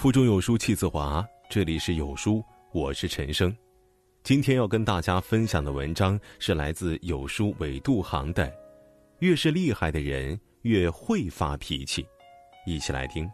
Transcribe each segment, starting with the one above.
腹中有书气自华，这里是有书，我是陈生。今天要跟大家分享的文章是来自有书韦度航的《越是厉害的人越会发脾气》，一起来听。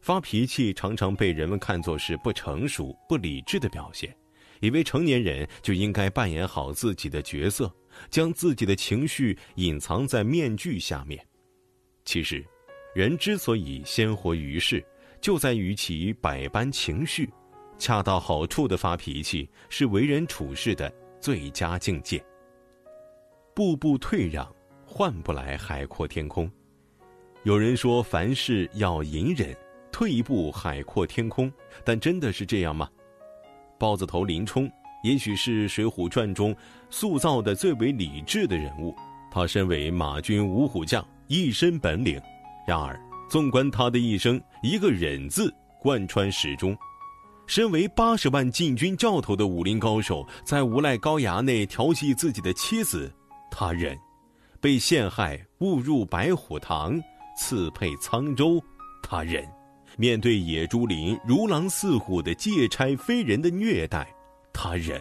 发脾气常常被人们看作是不成熟、不理智的表现，以为成年人就应该扮演好自己的角色，将自己的情绪隐藏在面具下面。其实，人之所以鲜活于世，就在于其百般情绪，恰到好处的发脾气是为人处事的最佳境界。步步退让，换不来海阔天空。有人说凡事要隐忍，退一步海阔天空，但真的是这样吗？包子头林冲也许是《水浒传》中塑造的最为理智的人物，他身为马军五虎将，一身本领，然而。纵观他的一生，一个忍字贯穿始终。身为八十万禁军教头的武林高手，在无赖高衙内调戏自己的妻子，他忍；被陷害误入白虎堂，刺配沧州，他忍；面对野猪林如狼似虎的借差非人的虐待，他忍。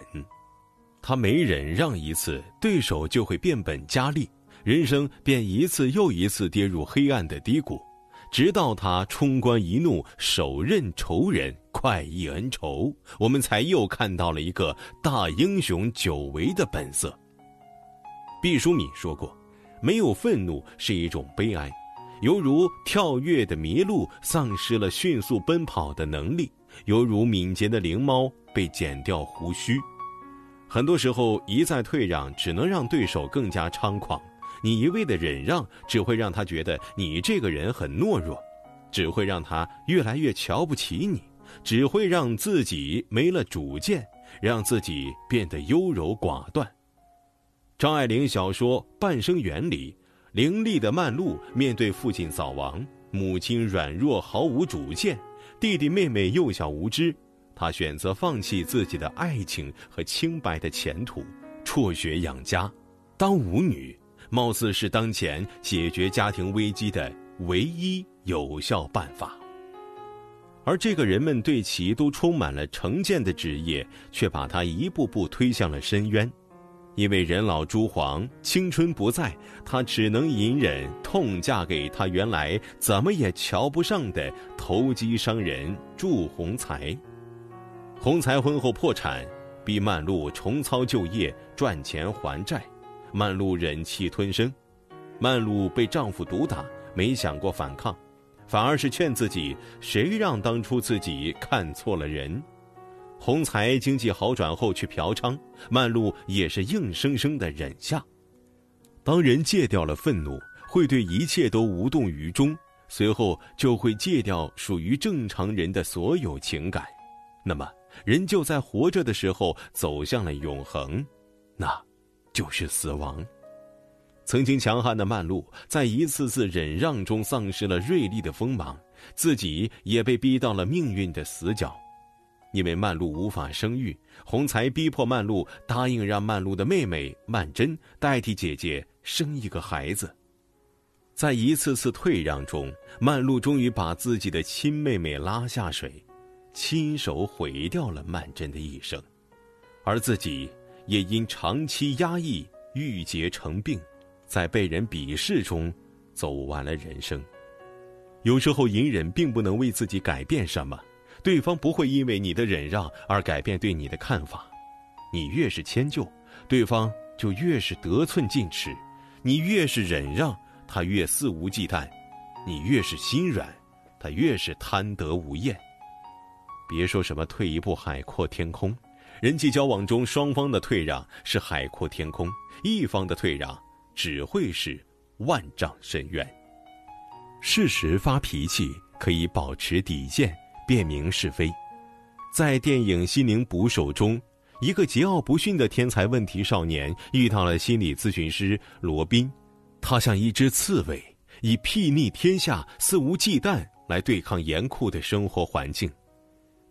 他每忍让一次，对手就会变本加厉，人生便一次又一次跌入黑暗的低谷。直到他冲冠一怒，手刃仇人，快意恩仇，我们才又看到了一个大英雄久违的本色。毕淑敏说过：“没有愤怒是一种悲哀，犹如跳跃的麋鹿丧失了迅速奔跑的能力，犹如敏捷的灵猫被剪掉胡须。很多时候，一再退让，只能让对手更加猖狂。”你一味的忍让，只会让他觉得你这个人很懦弱，只会让他越来越瞧不起你，只会让自己没了主见，让自己变得优柔寡断。张爱玲小说《半生缘》里，伶俐的曼璐面对父亲早亡，母亲软弱毫无主见，弟弟妹妹幼小无知，她选择放弃自己的爱情和清白的前途，辍学养家，当舞女。貌似是当前解决家庭危机的唯一有效办法，而这个人们对其都充满了成见的职业，却把他一步步推向了深渊。因为人老珠黄，青春不在，他只能隐忍痛嫁给他原来怎么也瞧不上的投机商人祝鸿才。鸿才婚后破产，逼曼璐重操旧业，赚钱还债。曼璐忍气吞声，曼璐被丈夫毒打，没想过反抗，反而是劝自己：谁让当初自己看错了人？洪才经济好转后去嫖娼，曼璐也是硬生生的忍下。当人戒掉了愤怒，会对一切都无动于衷，随后就会戒掉属于正常人的所有情感，那么人就在活着的时候走向了永恒，那。就是死亡。曾经强悍的曼璐，在一次次忍让中丧失了锐利的锋芒，自己也被逼到了命运的死角。因为曼璐无法生育，洪才逼迫曼璐答应让曼璐的妹妹曼桢代替姐姐生一个孩子。在一次次退让中，曼璐终于把自己的亲妹妹拉下水，亲手毁掉了曼桢的一生，而自己。也因长期压抑郁结成病，在被人鄙视中走完了人生。有时候隐忍并不能为自己改变什么，对方不会因为你的忍让而改变对你的看法。你越是迁就，对方就越是得寸进尺；你越是忍让，他越肆无忌惮；你越是心软，他越是贪得无厌。别说什么退一步海阔天空。人际交往中，双方的退让是海阔天空，一方的退让只会是万丈深渊。适时发脾气可以保持底线，辨明是非。在电影《心灵捕手》中，一个桀骜不驯的天才问题少年遇到了心理咨询师罗宾，他像一只刺猬，以睥睨天下、肆无忌惮来对抗严酷的生活环境。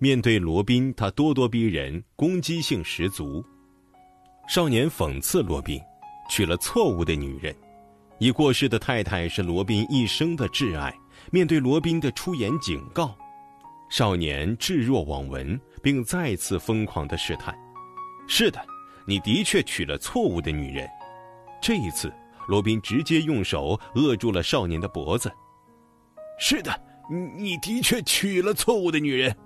面对罗宾，他咄咄逼人，攻击性十足。少年讽刺罗宾，娶了错误的女人，已过世的太太是罗宾一生的挚爱。面对罗宾的出言警告，少年置若罔闻，并再次疯狂的试探：“是的，你的确娶了错误的女人。”这一次，罗宾直接用手扼住了少年的脖子。“是的，你你的确娶了错误的女人。”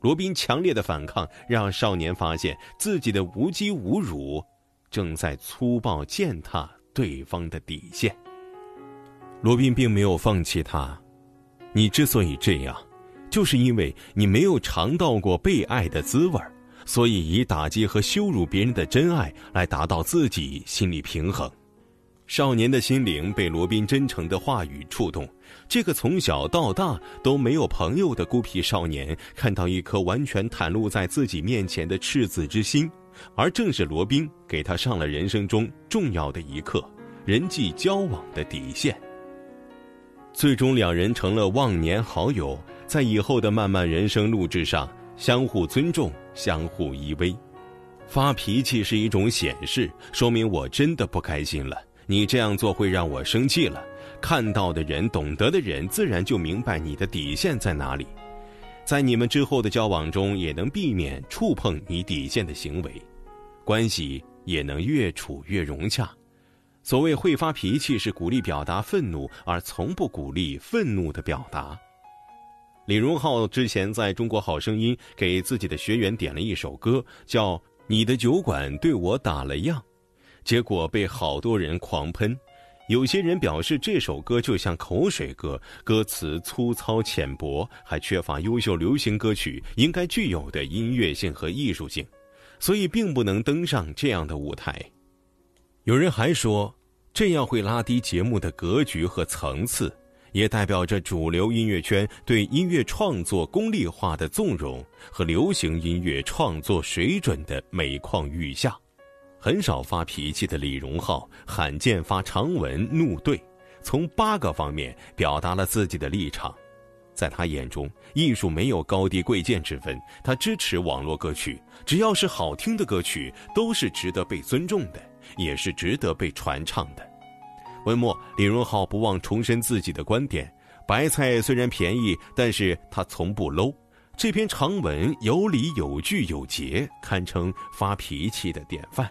罗宾强烈的反抗让少年发现自己的无稽无辱，正在粗暴践踏对方的底线。罗宾并没有放弃他，你之所以这样。就是因为你没有尝到过被爱的滋味所以以打击和羞辱别人的真爱来达到自己心理平衡。少年的心灵被罗宾真诚的话语触动。这个从小到大都没有朋友的孤僻少年，看到一颗完全袒露在自己面前的赤子之心，而正是罗宾给他上了人生中重要的一课——人际交往的底线。最终，两人成了忘年好友。在以后的漫漫人生路之上，相互尊重，相互依偎。发脾气是一种显示，说明我真的不开心了。你这样做会让我生气了。看到的人，懂得的人，自然就明白你的底线在哪里。在你们之后的交往中，也能避免触碰你底线的行为，关系也能越处越融洽。所谓会发脾气，是鼓励表达愤怒，而从不鼓励愤怒的表达。李荣浩之前在中国好声音给自己的学员点了一首歌，叫《你的酒馆对我打了样》，结果被好多人狂喷。有些人表示这首歌就像口水歌，歌词粗糙浅薄，还缺乏优秀流行歌曲应该具有的音乐性和艺术性，所以并不能登上这样的舞台。有人还说，这样会拉低节目的格局和层次。也代表着主流音乐圈对音乐创作功利化的纵容和流行音乐创作水准的每况愈下。很少发脾气的李荣浩，罕见发长文怒怼，从八个方面表达了自己的立场。在他眼中，艺术没有高低贵贱之分，他支持网络歌曲，只要是好听的歌曲，都是值得被尊重的，也是值得被传唱的。文末，李荣浩不忘重申自己的观点：白菜虽然便宜，但是他从不 low。这篇长文有理有据有节，堪称发脾气的典范。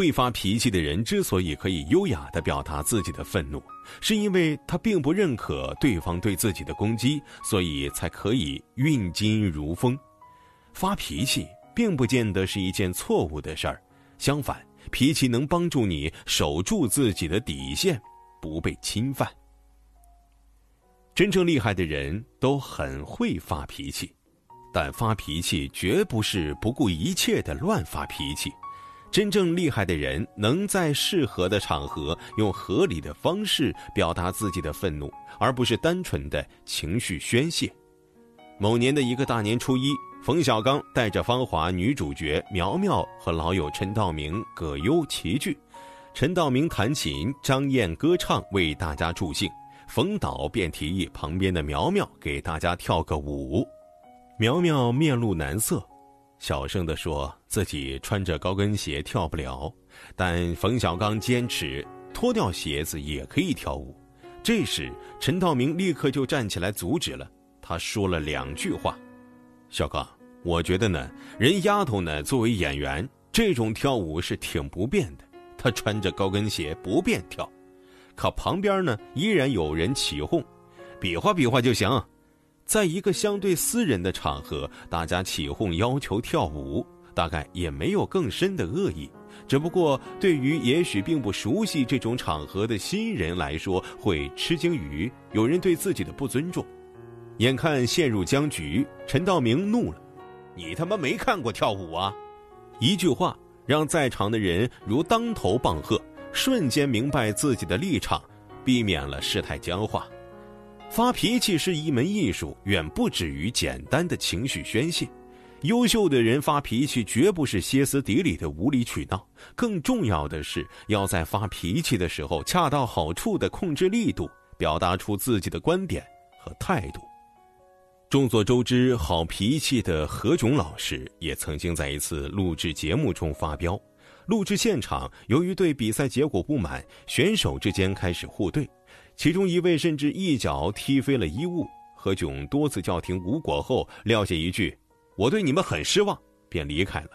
会发脾气的人之所以可以优雅地表达自己的愤怒，是因为他并不认可对方对自己的攻击，所以才可以运金如风。发脾气并不见得是一件错误的事儿，相反。脾气能帮助你守住自己的底线，不被侵犯。真正厉害的人都很会发脾气，但发脾气绝不是不顾一切的乱发脾气。真正厉害的人能在适合的场合用合理的方式表达自己的愤怒，而不是单纯的情绪宣泄。某年的一个大年初一。冯小刚带着芳华女主角苗苗和老友陈道明、葛优齐聚，陈道明弹琴，张燕歌唱，为大家助兴。冯导便提议旁边的苗苗给大家跳个舞。苗苗面露难色，小声地说自己穿着高跟鞋跳不了。但冯小刚坚持脱掉鞋子也可以跳舞。这时，陈道明立刻就站起来阻止了。他说了两句话。小刚，我觉得呢，人丫头呢作为演员，这种跳舞是挺不便的。她穿着高跟鞋不便跳，可旁边呢依然有人起哄，比划比划就行。在一个相对私人的场合，大家起哄要求跳舞，大概也没有更深的恶意，只不过对于也许并不熟悉这种场合的新人来说，会吃惊于有人对自己的不尊重。眼看陷入僵局，陈道明怒了：“你他妈没看过跳舞啊！”一句话让在场的人如当头棒喝，瞬间明白自己的立场，避免了事态僵化。发脾气是一门艺术，远不止于简单的情绪宣泄。优秀的人发脾气绝不是歇斯底里的无理取闹，更重要的是要在发脾气的时候恰到好处的控制力度，表达出自己的观点和态度。众所周知，好脾气的何炅老师也曾经在一次录制节目中发飙。录制现场，由于对比赛结果不满，选手之间开始互怼，其中一位甚至一脚踢飞了衣物。何炅多次叫停无果后，撂下一句：“我对你们很失望”，便离开了。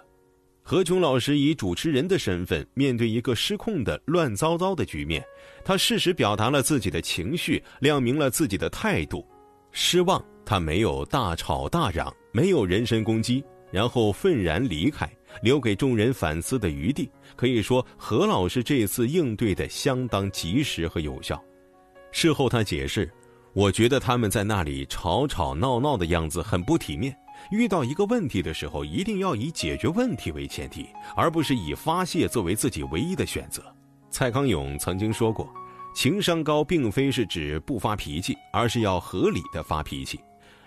何炅老师以主持人的身份面对一个失控的乱糟糟的局面，他适时表达了自己的情绪，亮明了自己的态度。失望，他没有大吵大嚷，没有人身攻击，然后愤然离开，留给众人反思的余地。可以说，何老师这次应对的相当及时和有效。事后他解释：“我觉得他们在那里吵吵闹闹的样子很不体面。”遇到一个问题的时候，一定要以解决问题为前提，而不是以发泄作为自己唯一的选择。蔡康永曾经说过：“情商高并非是指不发脾气，而是要合理的发脾气，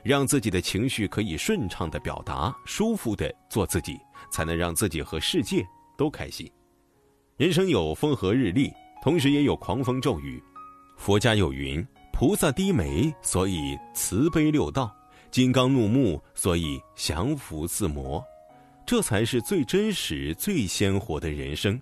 让自己的情绪可以顺畅的表达，舒服的做自己，才能让自己和世界都开心。”人生有风和日丽，同时也有狂风骤雨。佛家有云：“菩萨低眉，所以慈悲六道。”金刚怒目，所以降伏自魔，这才是最真实、最鲜活的人生。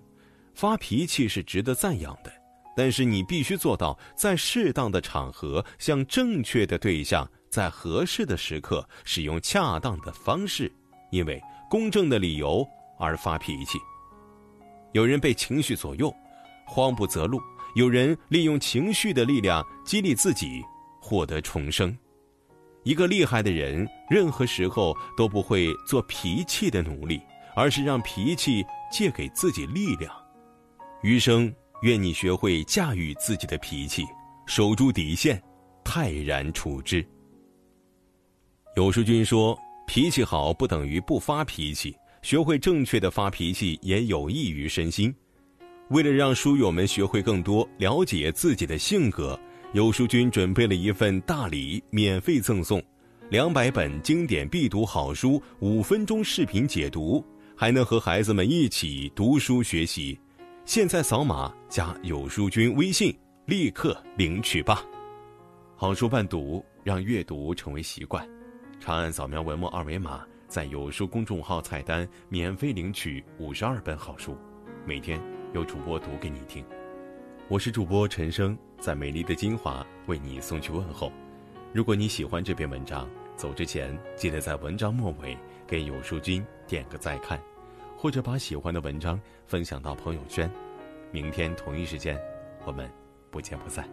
发脾气是值得赞扬的，但是你必须做到在适当的场合向正确的对象，在合适的时刻使用恰当的方式，因为公正的理由而发脾气。有人被情绪左右，慌不择路；有人利用情绪的力量激励自己，获得重生。一个厉害的人，任何时候都不会做脾气的奴隶，而是让脾气借给自己力量。余生，愿你学会驾驭自己的脾气，守住底线，泰然处之。有书君说：“脾气好不等于不发脾气，学会正确的发脾气也有益于身心。”为了让书友们学会更多，了解自己的性格。有书君准备了一份大礼，免费赠送两百本经典必读好书，五分钟视频解读，还能和孩子们一起读书学习。现在扫码加有书君微信，立刻领取吧！好书伴读，让阅读成为习惯。长按扫描文末二维码，在有书公众号菜单免费领取五十二本好书，每天由主播读给你听。我是主播陈生，在美丽的金华为你送去问候。如果你喜欢这篇文章，走之前记得在文章末尾给有书君点个再看，或者把喜欢的文章分享到朋友圈。明天同一时间，我们不见不散。